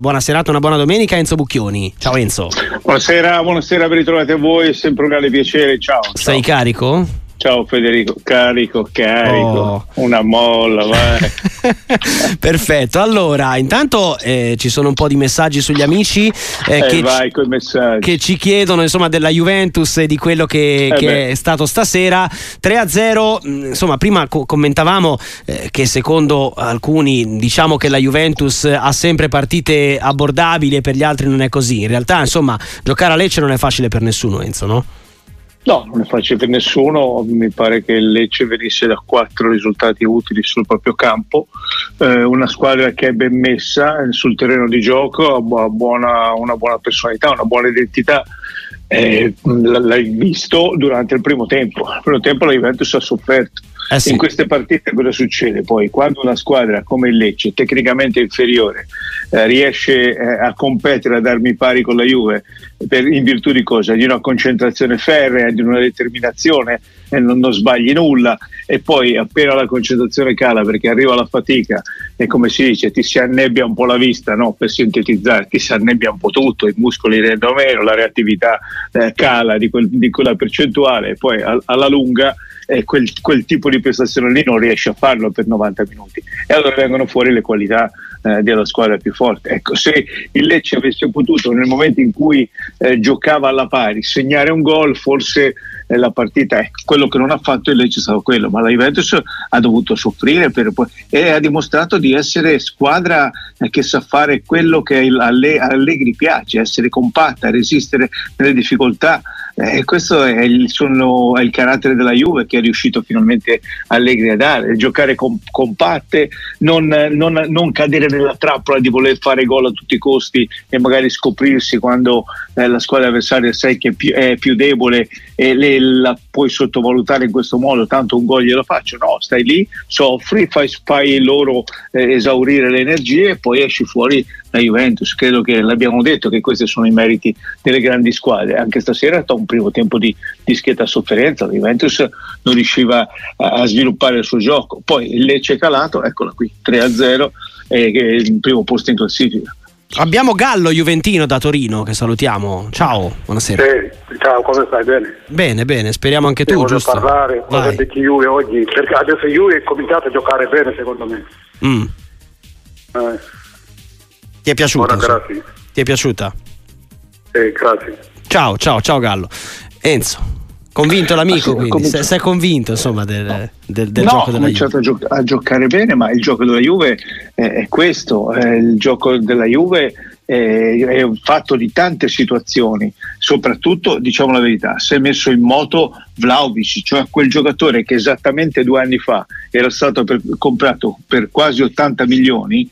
Buona serata, una buona domenica Enzo Bucchioni. Ciao Enzo. Buonasera, buonasera, ben ritrovati a voi, è sempre un grande piacere. Ciao. ciao. Sei carico? Ciao Federico, carico, carico, oh. una molla, vai. Perfetto, allora intanto eh, ci sono un po' di messaggi sugli amici eh, eh, che, vai, ci, che, ci chiedono insomma della Juventus e di quello che, eh che è stato stasera. 3-0, mm, insomma prima co- commentavamo eh, che secondo alcuni diciamo che la Juventus ha sempre partite abbordabili e per gli altri non è così, in realtà insomma giocare a Lecce non è facile per nessuno Enzo, no? No, non è facile per nessuno, mi pare che il Lecce venisse da quattro risultati utili sul proprio campo, eh, una squadra che è ben messa sul terreno di gioco, ha buona, una buona personalità, una buona identità. Eh, l'hai visto durante il primo tempo. Il primo tempo la Juventus ha sofferto. Eh sì. In queste partite cosa succede? Poi quando una squadra come il Lecce, tecnicamente inferiore, eh, riesce eh, a competere, a darmi pari con la Juve, per, in virtù di cosa? Di una concentrazione ferrea, di una determinazione, e non, non, sbagli nulla e poi appena la concentrazione cala perché arriva la fatica e come si dice ti si annebbia un po' la vista no? per sintetizzare ti si annebbia un po' tutto i muscoli rendono meno la reattività eh, cala di, quel, di, quella percentuale e poi a, alla lunga eh, quel, quel, tipo di prestazione lì non riesce a farlo per 90 minuti e allora vengono fuori le qualità eh, della squadra più forte. Ecco, se il Lecce avesse potuto nel momento in cui eh, giocava alla pari segnare un gol, forse eh, la partita, ecco, quello che non ha fatto il Lecce è stato quello, ma la Juventus ha dovuto soffrire per, e ha dimostrato di essere squadra eh, che sa fare quello che a Allegri piace, essere compatta, resistere nelle difficoltà. Eh, questo è il, sono, è il, carattere della Juve che è riuscito finalmente Allegri a dare, giocare com, compatte, non, non, non, cadere nella trappola di voler fare gol a tutti i costi e magari scoprirsi quando eh, la squadra avversaria sai che è più, è più debole e le, la puoi sottovalutare in questo modo, tanto un gol glielo faccio, no, stai lì, soffri, fai, fai loro eh, esaurire le energie e poi esci fuori la Juventus. Credo che l'abbiamo detto che questi sono i meriti delle grandi squadre. Anche stasera è stato un primo tempo di, di schietta sofferenza. La Juventus non riusciva a, a, sviluppare il suo gioco. Poi il Lecce è calato, eccola qui, 3-0, e, il primo posto in classifica. Abbiamo Gallo Juventino da Torino che salutiamo. Ciao, buonasera. Sì, ciao, come stai? Bene? Bene, bene, speriamo anche tu, voglio giusto? parlare di Juve oggi, perché adesso Juve è cominciato a giocare bene secondo me. Mm. Eh. Ti è piaciuta? grazie. Ti è piaciuta? Sì, grazie. Ciao, ciao, ciao Gallo. Enzo, convinto l'amico, quindi cominci- sei convinto insomma del, del, del no, gioco della Juve? ho cominciato a, giocare bene, ma il gioco della Juve è, è questo, è il gioco della Juve è, è fatto di tante situazioni, soprattutto diciamo la verità, si è messo in moto Vlaovic, cioè quel giocatore che esattamente due anni fa era stato per, comprato per quasi 80 milioni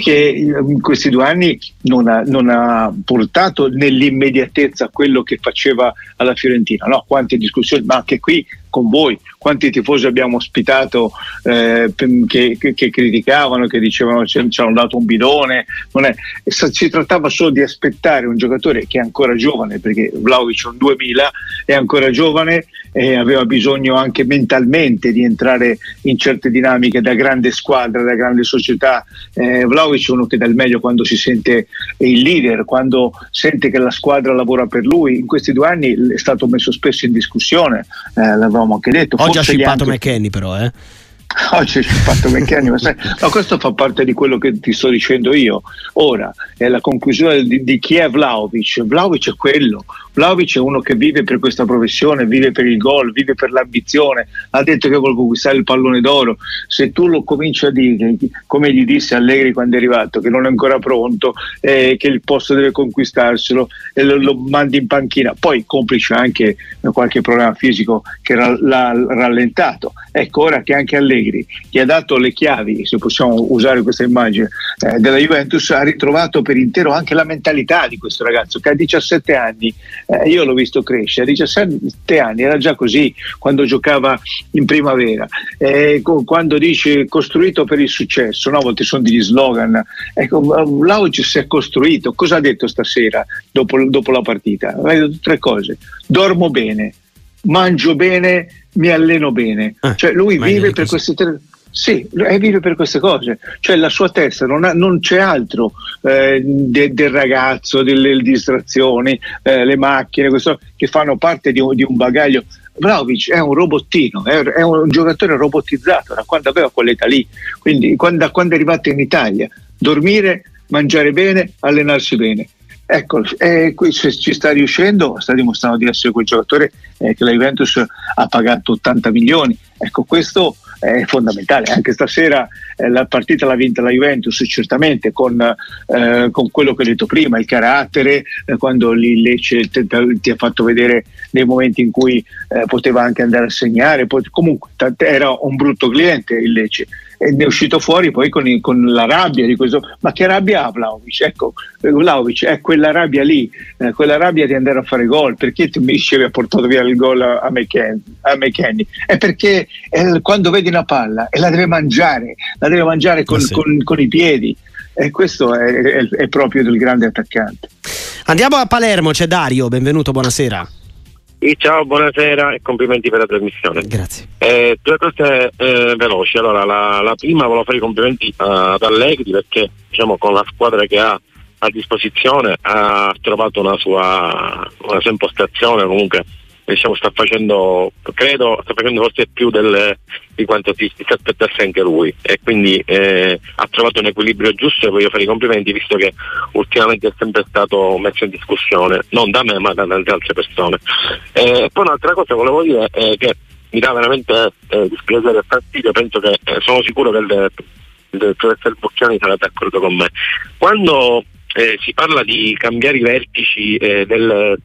che in questi due anni non ha, non ha, portato nell'immediatezza quello che faceva alla Fiorentina. No, quante discussioni, ma anche qui con voi, quanti tifosi abbiamo ospitato eh, che, che, che, criticavano, che dicevano ci hanno dato un bidone. È, si trattava solo di aspettare un giocatore che è ancora giovane, perché Vlaovic è un 2000, è ancora giovane e aveva bisogno anche mentalmente di entrare in certe dinamiche da grande squadra, da grande società. Eh, Vlaovic è uno che dà il meglio quando si sente il leader, quando sente che la squadra lavora per lui. In questi due anni è stato messo spesso in discussione, eh, l'avevamo anche detto. Oggi ha scippato anche... McKenny però, eh? Oggi c'è fatto McKenny, ma, sai, ma questo fa parte di quello che ti sto dicendo io. Ora è la conclusione di, di chi è Vlaovic. Vlaovic è quello. Vlaovic è uno che vive per questa professione, vive per il gol, vive per l'ambizione. Ha detto che vuole conquistare il pallone d'oro. Se tu lo cominci a dire, come gli disse Allegri quando è arrivato, che non è ancora pronto, eh, che il posto deve conquistarselo e lo, lo, mandi in panchina, poi complice anche qualche problema fisico che l'ha rallentato. Ecco ora che anche Allegri Allegri, che ha dato le chiavi, se possiamo usare questa immagine, eh, della Juventus, ha ritrovato per intero anche la mentalità di questo ragazzo che a 17 anni, eh, io l'ho visto crescere, a 17 anni era già così quando giocava in primavera, eh, quando dice costruito per il successo, no? a volte sono degli slogan, ecco, Vlaovic si è costruito, cosa ha detto stasera dopo, dopo la partita? Ha detto tre cose, dormo bene, mangio bene, mi alleno bene. Ah, cioè lui vive per queste tre Sì, è vive per queste cose, cioè la sua testa non, ha, non c'è altro eh, de, del ragazzo, delle distrazioni, eh, le macchine, questo, che fanno parte di un, di un bagaglio. Vlaovic è un robottino, è, è, un giocatore robotizzato da quando aveva quell'età lì, quindi quando, da quando è arrivato in Italia, dormire, mangiare bene, allenarsi bene. Ecco, eh, se ci sta riuscendo, sta dimostrando di essere quel giocatore eh, che la Juventus ha pagato 80 milioni. Ecco, questo è fondamentale. Anche stasera eh, la partita l'ha vinta la Juventus, certamente con, eh, con quello che ho detto prima, il carattere, eh, quando lì Lecce ti, ha fatto vedere nei momenti in cui eh, poteva anche andare a segnare, poi, comunque era un brutto cliente il Lecce e ne è uscito fuori poi con, il, con, la rabbia di questo ma che rabbia ha Vlaovic? ecco Vlaovic è quella rabbia lì eh, quella rabbia di andare a fare gol. Perché Miscevi ha portato via il gol a, McKenny è perché eh, quando vedi una palla e la deve mangiare la deve mangiare con, sì. con, con i piedi. E questo è, è, è proprio del grande attaccante. Andiamo a Palermo c'è Dario benvenuto buonasera sì, ciao, buonasera e complimenti per la trasmissione. Grazie. Eh, due cose eh, veloci. Allora, la, la, prima volevo fare i complimenti ad Allegri perché diciamo, con la squadra che ha a disposizione ha trovato una sua, una sua impostazione, comunque diciamo, sta facendo, credo, sta facendo forse più del, di quanto si, si aspettasse anche lui e quindi eh, ha trovato un equilibrio giusto e voglio fare i complimenti visto che ultimamente è sempre stato messo in discussione, non da me ma da tante altre persone. E eh, poi un'altra cosa volevo dire è che mi dà veramente eh, dispiacere e fastidio, penso che eh, sono sicuro che il, il professor Bocchiani sarà d'accordo con me. Quando eh, si parla di cambiare i vertici eh, del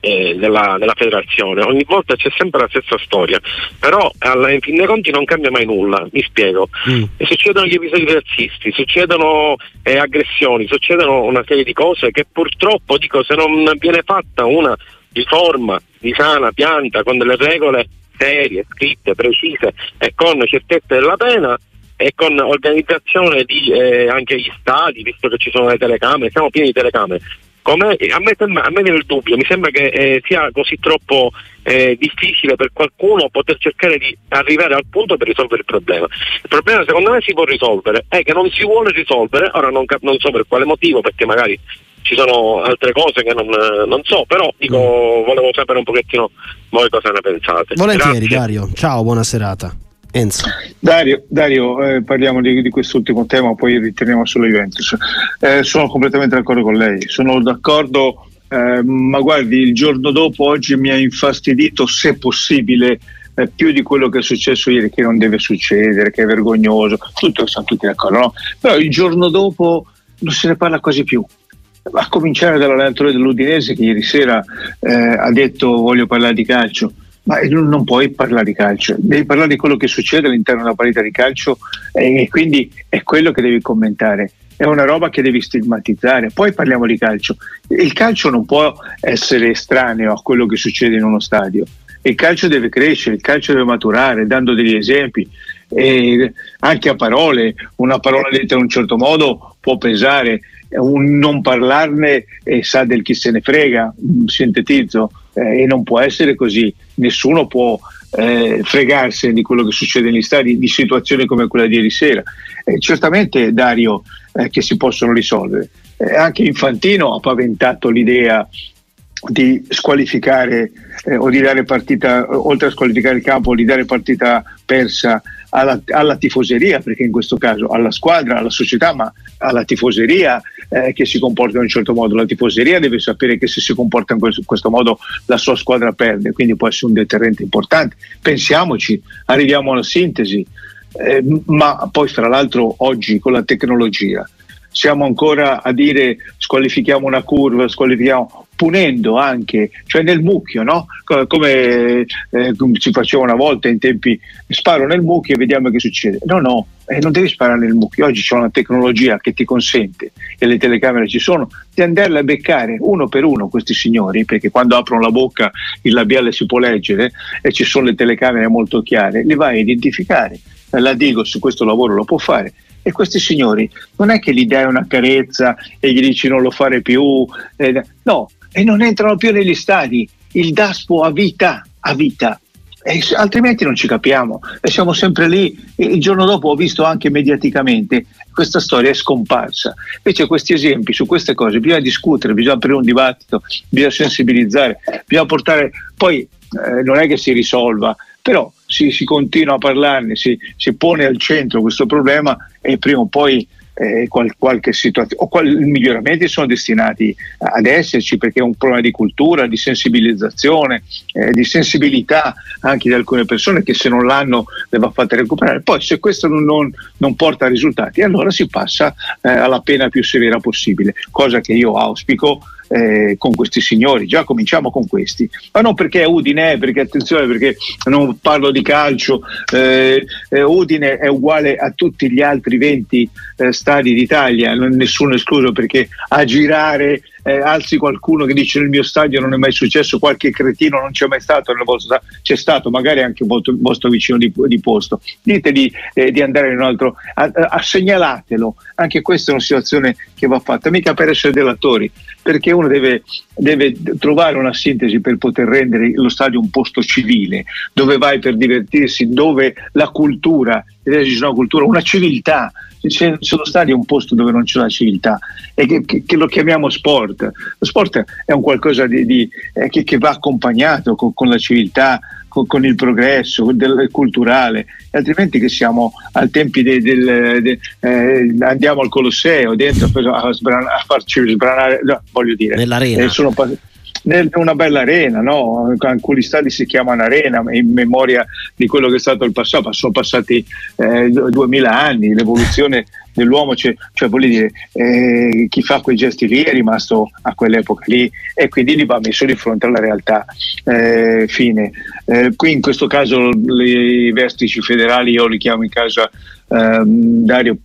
eh, della, della, federazione. Ogni volta c'è sempre la stessa storia, però alla, in fin dei conti non cambia mai nulla, mi spiego. Mm. succedono gli episodi razzisti, succedono eh, aggressioni, succedono una serie di cose che purtroppo, dico, se non viene fatta una riforma di sana pianta con delle regole serie, scritte, precise e con certezza della pena, e con organizzazione di eh, anche gli stati, visto che ci sono le telecamere, siamo pieni di telecamere, come, a, me a me viene il dubbio, mi sembra che eh, sia così troppo eh, difficile per qualcuno poter cercare di arrivare al punto per risolvere il problema. Il problema secondo me si può risolvere, è che non si vuole risolvere, ora non, cap- non so per quale motivo, perché magari ci sono altre cose che non, non so, però dico, mm. volevo sapere un pochettino voi cosa ne pensate. Volentieri Grazie. Dario, ciao, buona serata. Enzo. Dario, Dario eh, parliamo di, di, quest'ultimo tema, poi ritorniamo sulla Juventus. Eh, sono completamente d'accordo con lei, sono d'accordo, eh, ma guardi, il giorno dopo oggi mi ha infastidito, se possibile, eh, più di quello che è successo ieri, che non deve succedere, che è vergognoso, tutto sono tutti d'accordo, no? Però il giorno dopo non se ne parla quasi più. A cominciare dall'allenatore dell'Udinese che ieri sera eh, ha detto voglio parlare di calcio ma non puoi parlare di calcio, devi parlare di quello che succede all'interno della partita di calcio e quindi è quello che devi commentare. È una roba che devi stigmatizzare. Poi parliamo di calcio. Il calcio non può essere estraneo a quello che succede in uno stadio. Il calcio deve crescere, il calcio deve maturare, dando degli esempi. Anche a parole, una parola detta in un certo modo può pesare, un non parlarne e sa del chi se ne frega, sintetizzo, eh, e non può essere così. Nessuno può eh, fregarsi di quello che succede negli stadi, di situazioni come quella di ieri sera. Eh, certamente, Dario, eh, che si possono risolvere. Eh, anche Infantino ha paventato l'idea di squalificare eh, o di dare partita, oltre a squalificare il campo, di dare partita persa alla, alla, tifoseria, perché in questo caso alla squadra, alla società, ma alla tifoseria eh, che si comporta in un certo modo. La tifoseria deve sapere che se si comporta in questo, in questo modo la sua squadra perde, quindi può essere un deterrente importante. Pensiamoci, arriviamo alla sintesi, eh, ma poi fra l'altro oggi con la tecnologia siamo ancora a dire squalifichiamo una curva, squalifichiamo punendo anche, cioè nel mucchio, no? come eh, si faceva una volta in tempi, sparo nel mucchio e vediamo che succede. No, no, eh, non devi sparare nel mucchio, oggi c'è una tecnologia che ti consente, e le telecamere ci sono, di andarle a beccare uno per uno questi signori, perché quando aprono la bocca il labiale si può leggere e ci sono le telecamere molto chiare, li vai a identificare. La Digo su questo lavoro lo può fare e questi signori non è che gli dai una carezza e gli dici non lo fare più, eh, no, e non entrano più negli stadi. Il DASPO ha vita, ha vita. e altrimenti non ci capiamo e siamo sempre lì. Il giorno dopo ho visto anche mediaticamente questa storia è scomparsa. Invece questi esempi su queste cose bisogna discutere, bisogna aprire un dibattito, bisogna sensibilizzare, bisogna portare, poi eh, non è che si risolva, però si, si continua a parlarne, si, si, pone al centro questo problema e prima o poi eh, qual, qualche situazione o qual, miglioramenti sono destinati ad esserci perché è un problema di cultura, di sensibilizzazione, eh, di sensibilità anche di alcune persone che se non l'hanno le va fatte recuperare. Poi se questo non, non, non porta risultati allora si passa eh, alla pena più severa possibile, cosa che io auspico eh, con questi signori, già cominciamo con questi, ma non perché è Udine, perché attenzione, perché non parlo di calcio, eh, eh, Udine è uguale a tutti gli altri 20 eh, stadi d'Italia, nessuno escluso perché a girare eh, alzi qualcuno che dice nel mio stadio non è mai successo, qualche cretino non c'è mai stato, nel vostro, c'è stato magari anche vostro, vostro vicino di, di, posto, ditegli eh, di andare in un altro, a, a, segnalatelo, anche questa è una situazione che va fatta, mica per essere delatori, perché uno deve, deve trovare una sintesi per poter rendere lo stadio un posto civile, dove vai per divertirsi, dove la cultura, una cultura, una civiltà, se, se lo stadio è un posto dove non c'è la civiltà e che, che, che, lo chiamiamo sport. Lo sport è un qualcosa di, di, eh, che, che, va accompagnato con, con la civiltà, con, con, il progresso del, culturale, altrimenti che siamo al tempi del, del de, eh, andiamo al Colosseo dentro a, sbran- a farci sbranare, no, voglio dire, nell'arena. Eh, sono, una bella arena, no? alcuni stadi si chiamano arena in memoria di quello che è stato il passato, sono passati eh, anni, l'evoluzione dell'uomo, cioè, cioè voglio dire, eh, chi fa quei gesti lì è rimasto a quell'epoca lì e quindi li va messo di fronte alla realtà. Eh, fine. Eh, qui in questo caso i vertici federali io li chiamo in casa ehm, Dario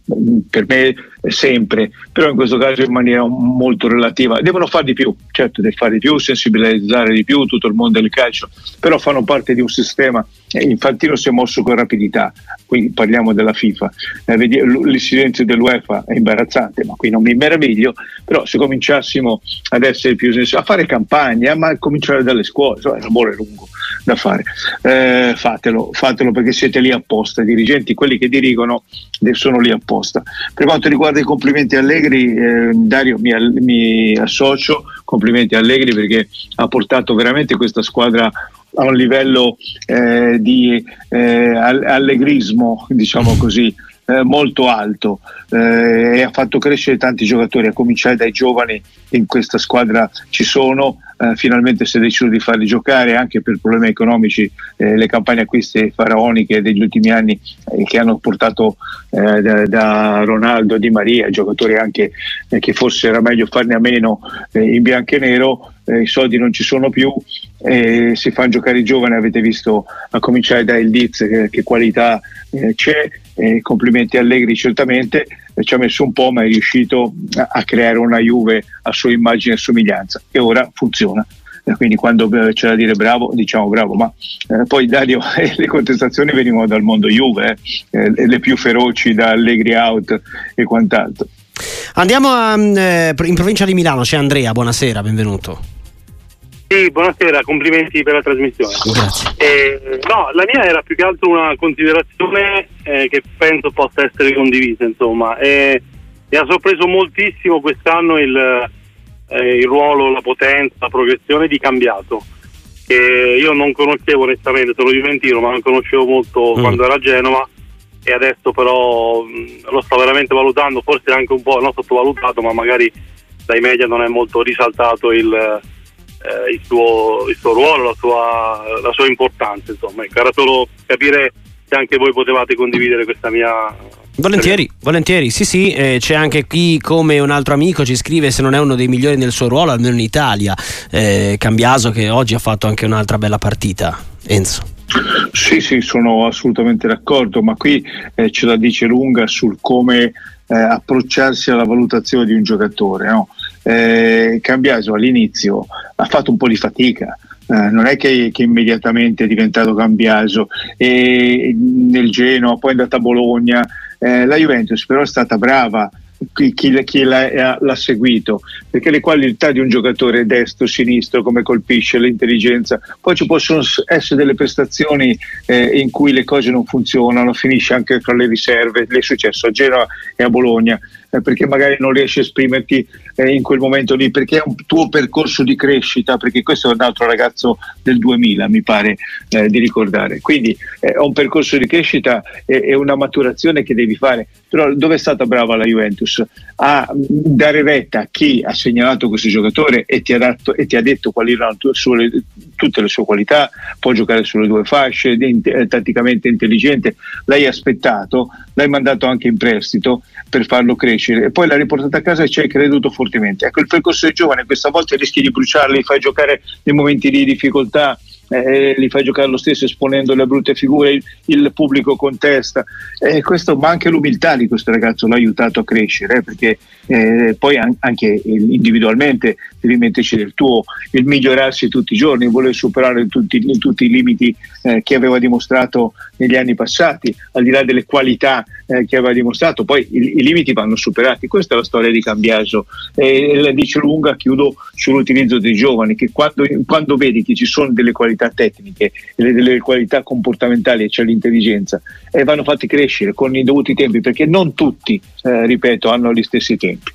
per me sempre, però in questo caso in maniera molto relativa. Devono fare di più, certo, devono fare di più, sensibilizzare di più tutto il mondo del calcio, però fanno parte di un sistema. Infantino si è mosso con rapidità, qui parliamo della FIFA, eh, il silenzio dell'UEFA è imbarazzante, ma qui non mi meraviglio, però se cominciassimo ad essere più a fare campagna, a cominciare dalle scuole, cioè, il lavoro è lungo da fare, eh, fatelo, fatelo perché siete lì apposta, i dirigenti, quelli che dirigono sono lì apposta. Per quanto riguarda i complimenti Allegri, eh, Dario mi, mi associo, complimenti Allegri perché ha portato veramente questa squadra a un livello eh, di eh, allegrismo, diciamo così, eh, molto alto eh, e ha fatto crescere tanti giocatori, a cominciare dai giovani in questa squadra ci sono, eh, finalmente si è deciso di farli giocare anche per problemi economici, eh, le campagne acquisti faraoniche degli ultimi anni eh, che hanno portato eh, da, da, Ronaldo, Di Maria, giocatori anche che forse era meglio farne a meno in bianco e nero, i soldi non ci sono più, si fanno giocare i giovani, avete visto a cominciare da Ildiz che, che qualità c'è, complimenti a Allegri certamente, ci ha messo un po' ma è riuscito a creare una Juve a sua immagine e somiglianza. E ora funziona. Quindi quando c'è da dire bravo diciamo bravo ma eh, poi Dario le contestazioni venivano dal mondo Juve eh, le più feroci da Allegri out e quant'altro. Andiamo a, eh, in provincia di Milano c'è Andrea buonasera benvenuto sì, buonasera, complimenti per la trasmissione. Grazie. Eh, no, la mia era più che altro una considerazione eh, che penso possa essere condivisa, insomma. Eh, mi ha sorpreso moltissimo quest'anno il, eh, il, ruolo, la potenza, la progressione di Cambiato, che io non conoscevo onestamente, sono Juventino, ma non conoscevo molto mm. quando era a Genova e adesso però mh, lo sto veramente valutando, forse anche un po' non sottovalutato, ma magari dai media non è molto risaltato il eh, il, suo, il, suo, ruolo, la sua, la sua importanza. Insomma, ecco, era solo capire se anche voi potevate condividere questa mia Volentieri, volentieri, sì sì, eh, c'è anche qui come un altro amico ci scrive se non è uno dei migliori nel suo ruolo, almeno in Italia, eh, Cambiaso che oggi ha fatto anche un'altra bella partita, Enzo. Sì sì, sono assolutamente d'accordo, ma qui eh, ce la dice lunga sul come eh, approcciarsi alla valutazione di un giocatore. No? Eh, Cambiaso all'inizio ha fatto un po' di fatica. Eh, non è che, che, immediatamente è diventato Cambiaso e nel Genoa, poi è andata a Bologna. Eh, la Juventus però è stata brava chi, chi, chi l'ha, l'ha, seguito, perché le qualità di un giocatore destro, sinistro, come colpisce, l'intelligenza, poi ci possono essere delle prestazioni eh, in cui le cose non funzionano, finisce anche tra le riserve, le è successo a Genova e a Bologna eh, perché magari non riesci a esprimerti eh, in quel momento lì, perché è un tuo percorso di crescita, perché questo è un altro ragazzo del 2000, mi pare eh, di ricordare. Quindi eh, è un percorso di crescita e una maturazione che devi fare. Però dove è stata brava la Juventus? A dare retta a chi ha segnalato questo giocatore e ti ha, dato, e ti ha detto quali erano sue, tutte le sue qualità, può giocare sulle due fasce, è tatticamente intelligente, l'hai aspettato, l'hai mandato anche in prestito per farlo crescere e poi l'hai riportato a casa e ci hai creduto fortemente. Ecco, il percorso è giovane, questa volta rischi di bruciarli, fai giocare nei momenti di difficoltà, eh, li fai giocare lo stesso esponendo le brutte figure, il, pubblico contesta. Eh, questo, ma anche l'umiltà di questo ragazzo l'ha aiutato a crescere, eh, perché eh, poi an- anche individualmente devi metterci del tuo, il migliorarsi tutti i giorni, voler superare tutti, tutti i limiti eh, che aveva dimostrato negli anni passati, al di là delle qualità eh, che aveva dimostrato, poi i, i, limiti vanno superati. Questa è la storia di Cambiaso e la dice lunga, chiudo sull'utilizzo dei giovani, che quando, quando vedi che ci sono delle qualità tecniche e delle qualità comportamentali c'è l'intelligenza, eh, vanno fatti crescere con i dovuti tempi, perché non tutti, eh, ripeto, hanno gli stessi tempi.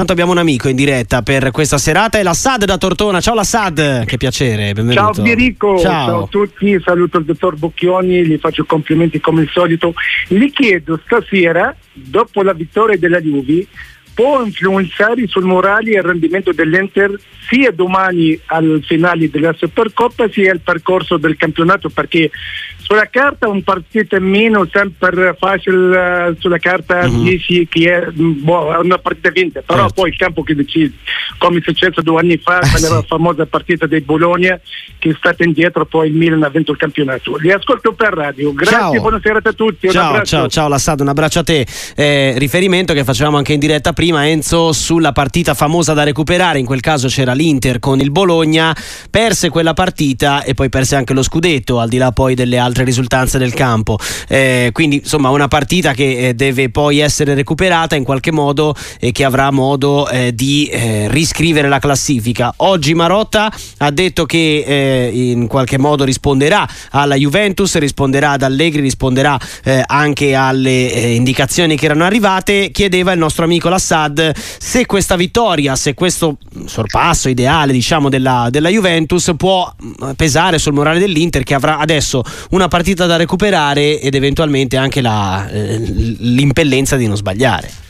Tanto abbiamo un amico in diretta per questa serata, è l'Assad da Tortona. Ciao l'Assad, che piacere, benvenuto. Ciao Federico, ciao. ciao. a tutti, saluto il dottor Bocchioni, gli faccio complimenti come il solito. Gli chiedo stasera, dopo la vittoria della Juve, può influenzare sul morale e il rendimento dell'Inter sia domani al finale della Supercoppa sia al percorso del campionato perché sulla carta un partito in meno sempre facile uh, sulla carta mm-hmm. dici che è boh, una partita vinta però certo. poi il campo che decide come è successo due anni fa eh, quella sì. famosa partita del Bologna che è stata indietro poi il Milan ha vinto il campionato li ascolto per radio grazie ciao. buonasera a tutti ciao ciao ciao Lassad un abbraccio a te eh, riferimento che facevamo anche in diretta prima Enzo sulla partita famosa da recuperare in quel caso c'era l'Inter con il Bologna perse quella partita e poi perse anche lo scudetto al di là poi delle altre altre risultanze del campo. Eh, quindi insomma una partita che eh, deve poi essere recuperata in qualche modo e che avrà modo eh, di eh, riscrivere la classifica. Oggi Marotta ha detto che in qualche modo risponderà alla Juventus, risponderà ad Allegri, risponderà anche alle indicazioni che erano arrivate. Chiedeva il nostro amico Lassad se questa vittoria, se questo sorpasso ideale diciamo della, della Juventus può mm, pesare sul morale dell'Inter che avrà adesso una partita da recuperare ed eventualmente anche la, eh, l'impellenza di non sbagliare.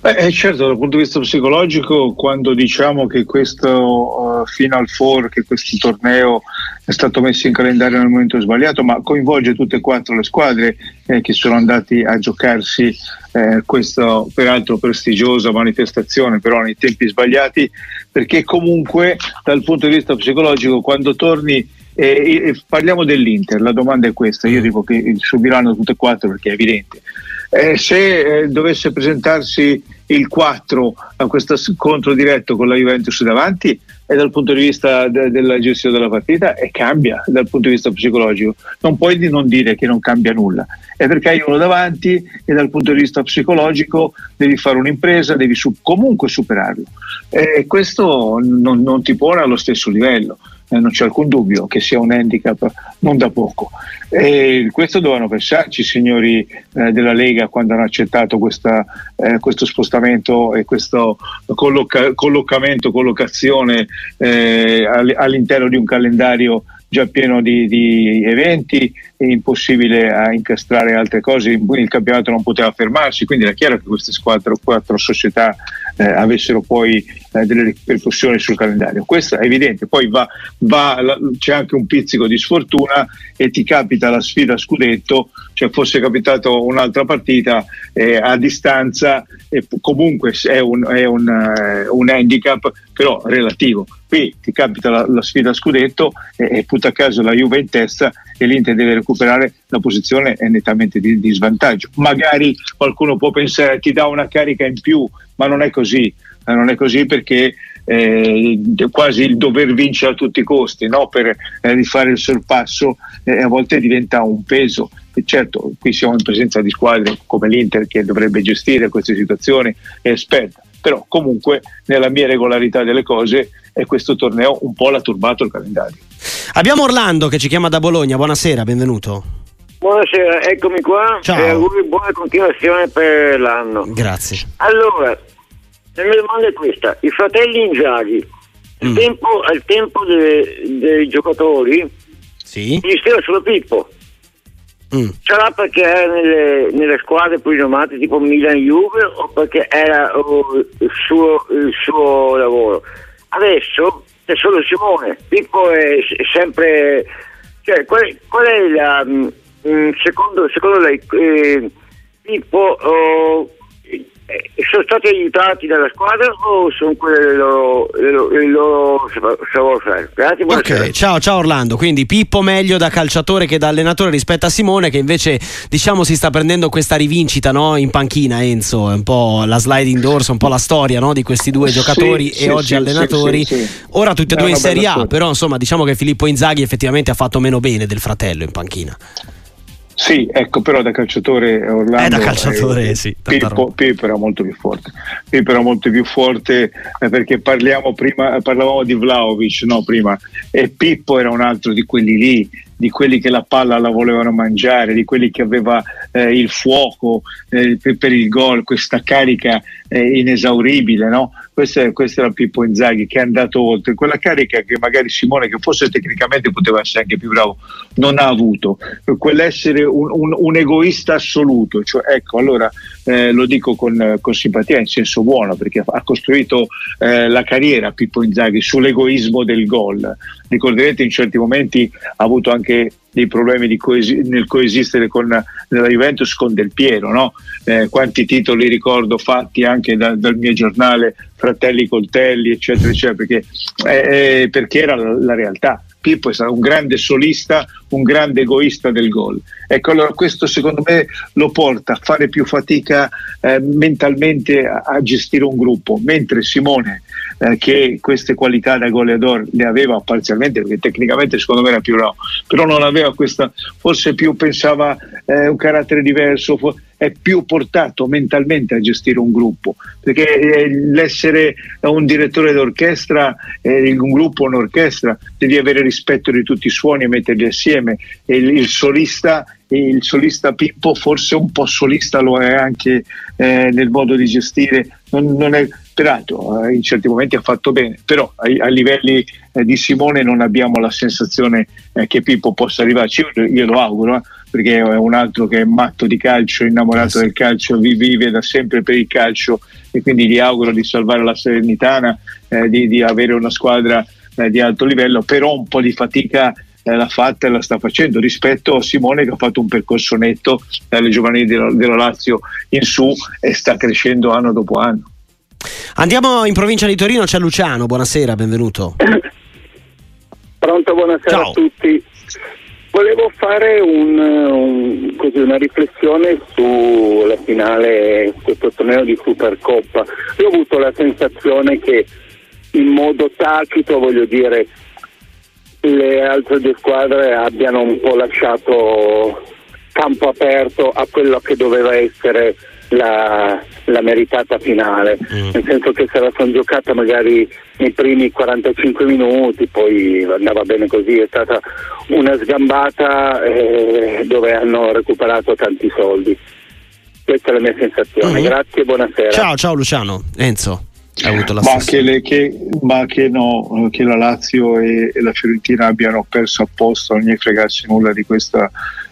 Beh, eh, certo, dal punto di vista psicologico, quando diciamo che questo uh, Final Four, che questo torneo è stato messo in calendario nel momento sbagliato, ma coinvolge tutte e quattro le squadre eh, che sono andati a giocarsi eh, questa peraltro prestigiosa manifestazione, però nei tempi sbagliati, perché comunque dal punto di vista psicologico, quando torni eh, eh, parliamo dell'Inter, la domanda è questa, io dico che subiranno tutte e quattro perché è evidente. Eh, se eh, dovesse presentarsi il 4 a questo scontro diretto con la Juventus davanti e dal punto di vista de- della gestione della partita e cambia dal punto di vista psicologico. Non puoi non dire che non cambia nulla, è perché hai uno davanti e dal punto di vista psicologico devi fare un'impresa, devi su- comunque superarlo. E questo non, non ti pone allo stesso livello eh, non c'è alcun dubbio che sia un handicap non da poco. E questo dovevano pensarci i signori eh, della Lega quando hanno accettato questa, eh, questo spostamento e questo colloca- collocamento, collocazione eh, all'interno di un calendario già pieno di, di, eventi, è impossibile a incastrare altre cose, il campionato non poteva fermarsi, quindi era chiaro che queste quattro, quattro società eh, avessero poi eh, delle ripercussioni sul calendario. Questo è evidente, poi va, va, c'è anche un pizzico di sfortuna e ti capita la sfida scudetto, cioè fosse capitato un'altra partita eh, a distanza, comunque è un, è un, uh, un handicap, però relativo Qui ti capita la, la sfida scudetto e, e a caso la Juve in testa e l'Inter deve recuperare la posizione è nettamente di, di svantaggio. Magari qualcuno può pensare ti dà una carica in più, ma non è così. eh, non è così perché eh, quasi il dover vincere a tutti i costi no? per eh, rifare il sorpasso eh, a volte diventa un peso. E certo, qui siamo in presenza di squadre come l'Inter che dovrebbe gestire queste situazioni, è esperta, però comunque nella mia regolarità delle cose e questo torneo un po' l'ha turbato il calendario. Abbiamo Orlando che ci chiama da Bologna, buonasera, benvenuto. Buonasera, eccomi qua Ciao. e auguri buona continuazione per l'anno. Grazie. Allora, la mia domanda è questa, i fratelli Inzaghi, al Mm. tempo, al tempo de- dei giocatori, Sì. esisteva solo Pippo, Mm. sarà perché era nelle, nelle squadre più rinomate tipo Milan Juve o perché era oh, il, suo, il suo lavoro? Adesso c'è solo Simone, Pippo è, è sempre... Cioè, qual, qual è la... mm, secondo, secondo lei eh, Pippo oh, eh, sono stati aiutati dalla squadra o sono quelle le loro, le loro? Grazie, buonasera. Ok, ciao, ciao Orlando. Quindi Pippo meglio da calciatore che da allenatore rispetto a Simone, che invece diciamo si sta prendendo questa rivincita no? in panchina. Enzo, è un po' la sliding doors, un po' la storia no? di questi due giocatori sì, e oggi sì, allenatori. sì, sì. Ora tutti e due in Serie A, storia. però insomma diciamo che Filippo Inzaghi effettivamente ha fatto meno bene del fratello in panchina. Sì, ecco, però da calciatore Orlando Eh, da calciatore, eh, sì, Pippo. Pippo era molto più forte. Pippo era molto più forte eh, perché parliamo prima, parlavamo di Vlaovic, no, prima, e Pippo era un altro di quelli lì, di quelli che la palla la volevano mangiare, di quelli che aveva eh, il fuoco eh, per, per il gol, questa carica eh, inesauribile, no? Questo, questo era Pippo Inzaghi che è andato oltre, quella carica che magari Simone, che forse tecnicamente poteva essere anche più bravo, non ha avuto, quell'essere un, un- un egoista assoluto, cioè, ecco, allora eh, lo dico con, con simpatia in senso buono perché ha costruito eh, la carriera Pippo Inzaghi sull'egoismo del gol. Ricorderete in certi momenti ha avuto anche dei problemi coesi- nel coesistere con nella Juventus con Del Piero, no? Eh, quanti titoli ricordo fatti anche da- dal mio giornale Fratelli Coltelli, eccetera, eccetera, perché, eh, eh, perché era la, la realtà. Pippo è stato un grande solista, un grande egoista del gol. Ecco, allora questo secondo me lo porta a fare più fatica eh, mentalmente a, a gestire un gruppo, mentre Simone, eh, che queste qualità da goleador le aveva parzialmente, perché tecnicamente secondo me era più bravo, però non aveva questa, forse più pensava eh, un carattere diverso, fo- è più portato mentalmente a gestire un gruppo, perché eh, l'essere un direttore d'orchestra, eh, un gruppo, un'orchestra, devi avere rispetto di tutti i suoni e metterli assieme. Il, il solista, il solista Pippo forse un po' solista lo è anche eh, nel modo di gestire, non, non è, peraltro eh, in certi momenti ha fatto bene, però ai, a livelli eh, di Simone non abbiamo la sensazione che Pippo possa arrivarci, io, io lo auguro, perché è un altro che è matto di calcio, innamorato Eh sì. del calcio, vi- vive da sempre per il calcio e quindi gli auguro di salvare la Serenitana, eh, di, di avere una squadra eh, di alto livello, però un po' di fatica eh, l'ha fatta e la sta facendo rispetto a Simone che ha fatto un percorso netto dalle giovanili della, della Lazio in su e sta crescendo anno dopo anno. Andiamo in provincia di Torino, c'è Luciano, buonasera, benvenuto. Pronto, buonasera Ciao. a tutti. Volevo fare un, un- così, una riflessione sulla finale, questo torneo di Supercoppa. Io ho avuto la sensazione che in modo tacito, voglio dire, le altre due squadre abbiano un po' lasciato campo aperto a quello che doveva essere la, la meritata finale, Mm. nel senso che se la sono giocata magari nei primi 45 minuti, poi andava bene così, è stata una sgambata eh, dove hanno recuperato tanti soldi. Questa è la mia sensazione, Mhm. grazie e buonasera. Ciao, ciao Luciano. Enzo, hai avuto la Ma che, le- che- ma che no, che la Lazio e, e la Fiorentina abbiano perso apposta, non gli fregarsi nulla di questa,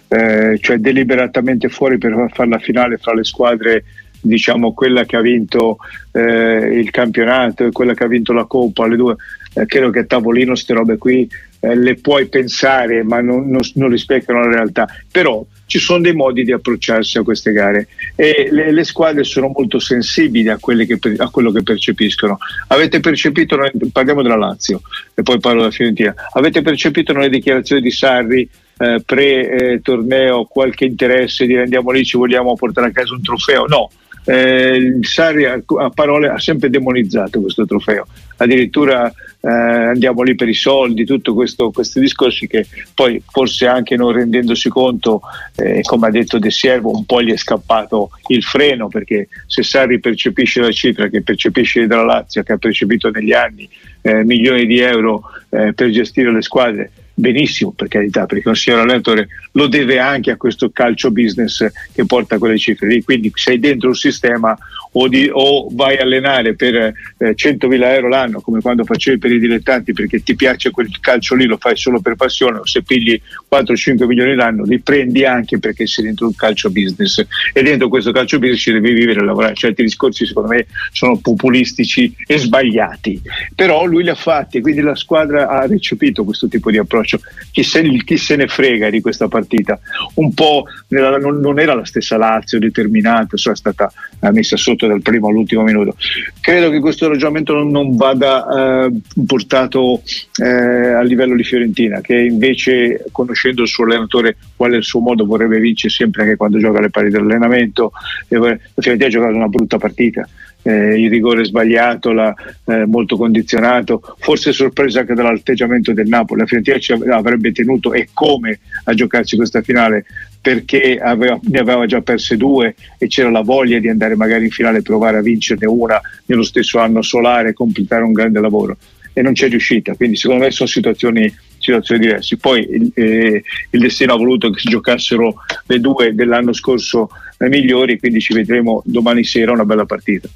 eh, cioè deliberatamente fuori per fare la finale fra le squadre, diciamo quella che ha vinto eh, il campionato e quella che ha vinto la Coppa, le due, eh, credo che a tavolino queste robe qui eh, le puoi pensare ma non, non- non rispecchiano la realtà, però ci sono dei modi di approcciarsi a queste gare e le, le squadre sono molto sensibili a, che a quello che percepiscono. Avete percepito, parliamo della Lazio e poi parlo della Fiorentina, avete percepito nelle dichiarazioni di Sarri eh, pre-torneo qualche interesse di andiamo lì, ci vogliamo portare a casa un trofeo? No. Eh, Sarri a, a, parole ha sempre demonizzato questo trofeo, addirittura eh, andiamo lì per i soldi, tutti questi discorsi che poi forse anche non rendendosi conto, eh, come ha detto De Siervo, un po' gli è scappato il freno perché se Sarri percepisce la cifra che percepisce dalla Lazio, che ha percepito negli anni eh, milioni di euro eh, per gestire le squadre, benissimo per carità, perché un signor allenatore lo deve anche a questo calcio business che porta quelle cifre lì, quindi sei dentro un sistema o, di, o vai a allenare per eh, 100.000 euro l'anno come quando facevi per i dilettanti perché ti piace quel calcio lì, lo fai solo per passione o se pigli 4-5 milioni l'anno li prendi anche perché sei dentro un calcio business. E dentro questo calcio business ci devi vivere e lavorare, certi discorsi secondo me sono populistici e sbagliati, però lui li ha fatti e quindi la squadra ha recepito questo tipo di approccio, chi se, chi se ne frega di questa partita, un po' nella, non, non, era la stessa Lazio determinata, so, è stata messa sotto dal primo all'ultimo minuto. Credo che questo ragionamento non, non vada eh, portato eh, a livello di Fiorentina, che invece conoscendo il suo allenatore qual è il suo modo vorrebbe vincere sempre anche quando gioca le pari dell'allenamento. La Fiorentina ha giocato una brutta partita. Eh, il rigore sbagliato, la, eh, molto condizionato, forse sorpresa anche dall'atteggiamento del Napoli. La Fiorentina ci avrebbe tenuto e come a giocarci questa finale perché aveva, ne aveva già perse due e c'era la voglia di andare magari in finale e provare a vincerne una nello stesso anno solare e completare un grande lavoro e non c'è riuscita, quindi secondo me sono situazioni, situazioni diverse. Poi eh, il, destino ha voluto che si giocassero le due dell'anno scorso eh, migliori, quindi ci vedremo domani sera una bella partita.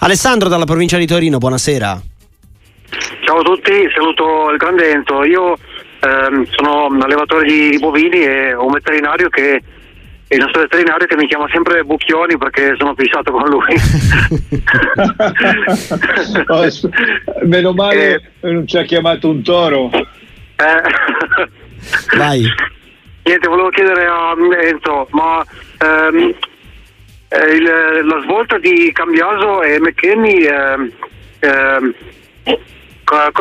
Alessandro dalla provincia di Torino, buonasera. Ciao a tutti, saluto il grande Enzo. Io ehm, sono un allevatore di bovini e un veterinario che il nostro veterinario che mi chiama sempre Bucchioni perché sono fissato con lui. oh, meno male eh, non ci ha chiamato un toro. Eh. Vai. Niente, volevo chiedere a Enzo, ma ehm, eh, il, la svolta di Cambiaso e McKenny ehm, ehm, cosa,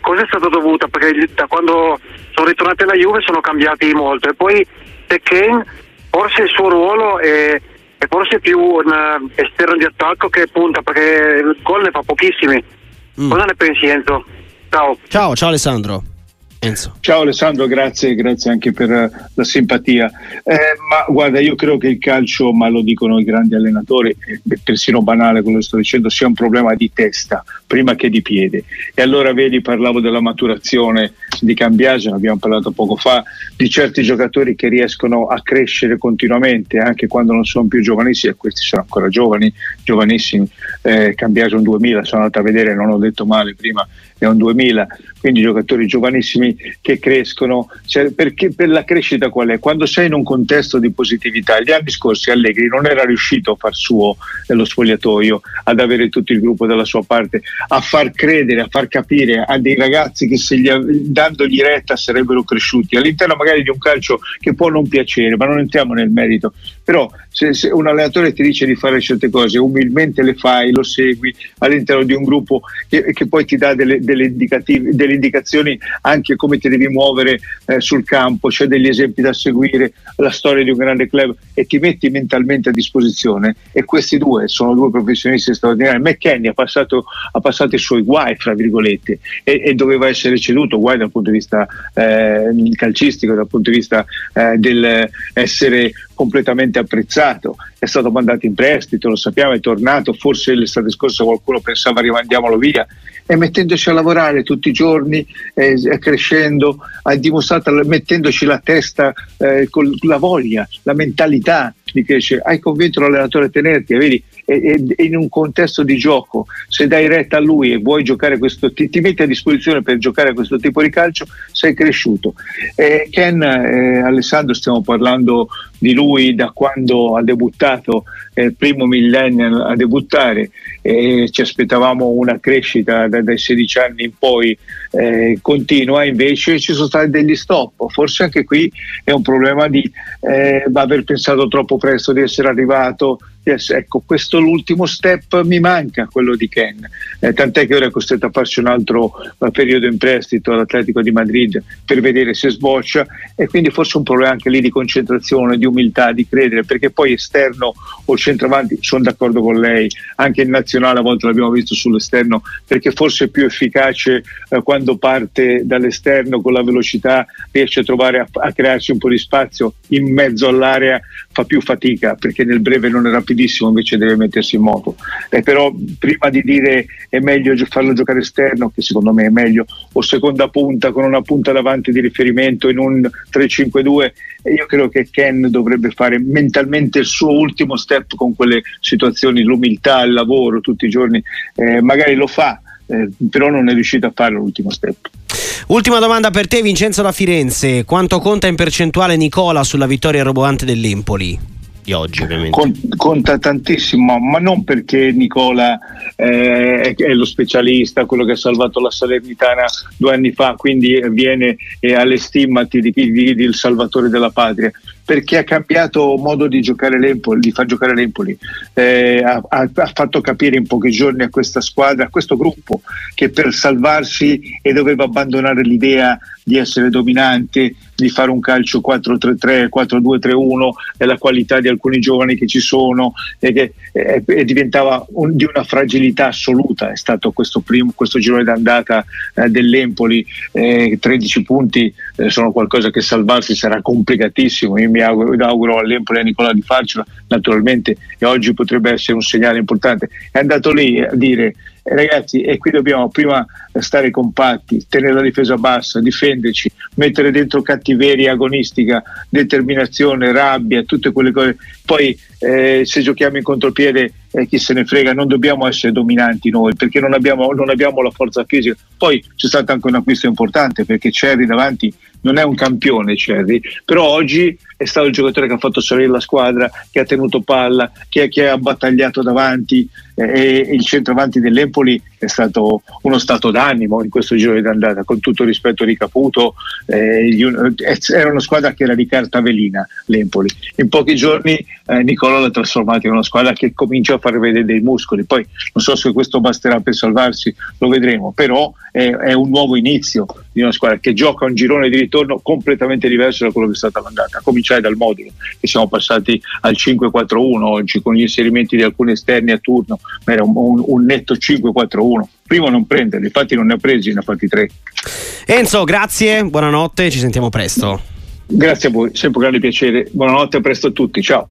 cosa, è stato dovuta? Perché da quando sono ritornati alla Juve sono cambiati molto e poi Tekken forse il suo ruolo è, è forse più un uh, esterno di attacco che punta perché il gol ne fa pochissimi. Mm. Cosa ne pensi Enzo? Ciao. Ciao, ciao Alessandro. Enzo. Ciao Alessandro, grazie, grazie anche per eh, la simpatia. Eh, ma guarda, io credo che il calcio, ma lo dicono i grandi allenatori, è persino banale quello che sto dicendo, sia un problema di testa prima che di piede. E allora vedi, parlavo della maturazione di Cambiaso, ne abbiamo parlato poco fa, di certi giocatori che riescono a crescere continuamente anche quando non sono più giovanissimi, e questi sono ancora giovani, giovanissimi. Eh, Cambiaso un 2000, sono andato a vedere, non ho detto male prima, è un 2000, quindi giocatori giovanissimi che crescono, cioè, perché per la crescita qual è? Quando sei in un contesto di positività, gli anni scorsi Allegri non era riuscito a far suo nello spogliatoio, ad avere tutto il gruppo dalla sua parte, a far credere, a far capire a dei ragazzi che se gli, dandogli retta sarebbero cresciuti, all'interno magari di un calcio che può non piacere, ma non entriamo nel merito, però se, se un allenatore ti dice di fare certe cose, umilmente le fai, lo segui all'interno di un gruppo che, che poi ti dà delle delle, delle indicazioni anche come ti devi muovere eh, sul campo, c'è degli esempi da seguire, la storia di un grande club e ti metti mentalmente a disposizione e questi due sono due professionisti straordinari. McKenny ha passato, ha passato i suoi guai, fra virgolette, e, e, doveva essere ceduto, guai dal punto di vista eh, calcistico, dal punto di vista eh, del essere completamente apprezzato, è stato mandato in prestito, lo sappiamo, è tornato, forse l'estate scorsa qualcuno pensava rimandiamolo via e mettendoci a lavorare tutti i giorni, eh, crescendo, mettendoci la testa, eh, con la voglia, la mentalità di crescere, hai convinto l'allenatore a tenerti, vedi, e, e, in un contesto di gioco, se dai retta a lui e vuoi giocare questo, ti, ti metti a disposizione per giocare questo tipo di calcio, sei cresciuto. Eh, Ken, eh, Alessandro, stiamo parlando di lui da quando ha debuttato, è il primo millennial a debuttare, e ci aspettavamo una crescita da, dai 16 anni in poi eh, continua, invece ci sono stati degli stop, forse anche qui è un problema di eh, aver pensato troppo presto di essere arrivato, Matias, ecco, questo l'ultimo step mi manca, quello di Ken, eh, tant'è che ora è costretto a farsi un altro uh, periodo in prestito all'Atletico di Madrid per vedere se sboccia. E quindi forse un problema anche lì di concentrazione, di umiltà, di credere, perché poi esterno o centravanti, sono d'accordo con lei, anche in nazionale a volte l'abbiamo visto sull'esterno, perché forse è più efficace eh, quando parte dall'esterno con la velocità, riesce a trovare a, a crearsi un po' di spazio in mezzo all'area, fa più fatica perché nel breve non è rapidissimo, invece deve mettersi in moto. Eh, però prima di dire è meglio farlo giocare esterno, che secondo me è meglio, o seconda punta con una punta davanti di riferimento in un 3-5-2, io credo che Ken dovrebbe fare mentalmente il suo ultimo step con quelle situazioni, l'umiltà, il lavoro tutti i giorni, eh, magari lo fa, eh, però non è riuscito a fare l'ultimo step. Ultima domanda per te Vincenzo da Firenze, quanto conta in percentuale Nicola sulla vittoria roboante dell'Empoli? Di oggi ovviamente. conta tantissimo, ma non perché Nicola eh, è lo specialista, quello che ha salvato la Salernitana due anni fa, quindi viene e ha le stimmati di chi di il salvatore della patria, perché ha cambiato modo di giocare l'Empoli, di far giocare l'Empoli, eh, ha, ha, fatto capire in pochi giorni a questa squadra, a questo gruppo, che per salvarsi e doveva abbandonare l'idea di essere dominante, di fare un calcio 4-3-3, 4-2-3-1 e la qualità di alcuni giovani che ci sono e che eh, e diventava un, di una fragilità assoluta. È stato questo, primo, questo girone d'andata eh, dell'Empoli, eh, 13 punti eh, sono qualcosa che salvarsi sarà complicatissimo. Io mi auguro, auguro all'Empoli e a Nicola di farcela naturalmente e oggi potrebbe essere un segnale importante. È andato lì a dire ragazzi, e qui dobbiamo prima stare compatti, tenere la difesa bassa, difenderci, mettere dentro cattiveria agonistica, determinazione, rabbia, tutte quelle cose. Poi eh, se giochiamo in contropiede eh, chi se ne frega, non dobbiamo essere dominanti noi perché non abbiamo, non abbiamo la forza fisica. Poi c'è stato anche un acquisto importante perché Cerri davanti non è un campione Cerri, però oggi è stato il giocatore che ha fatto salire la squadra, che ha tenuto palla, che, che ha battagliato davanti e il centravanti dell'Empoli è stato uno stato d'animo in questo giro di andata, con tutto il rispetto di Caputo, eh, era una squadra che era di carta velina l'Empoli. In pochi giorni eh, Nicola l'ha trasformata in una squadra che comincia a far vedere dei muscoli, poi non so se questo basterà per salvarsi, lo vedremo, però è, è un nuovo inizio di una squadra che gioca un girone di ritorno completamente diverso da quello che è stata l'andata, a cominciare dal modulo, che siamo passati al 5-4-1 oggi con gli inserimenti di alcuni esterni a turno, era un, un, un netto 5-4-1 uno. Primo non prenderli, infatti non ne ha presi, ne ha fatti tre. Enzo, grazie, buonanotte, ci sentiamo presto. Grazie a voi, sempre un grande piacere. Buonanotte, a presto a tutti, ciao.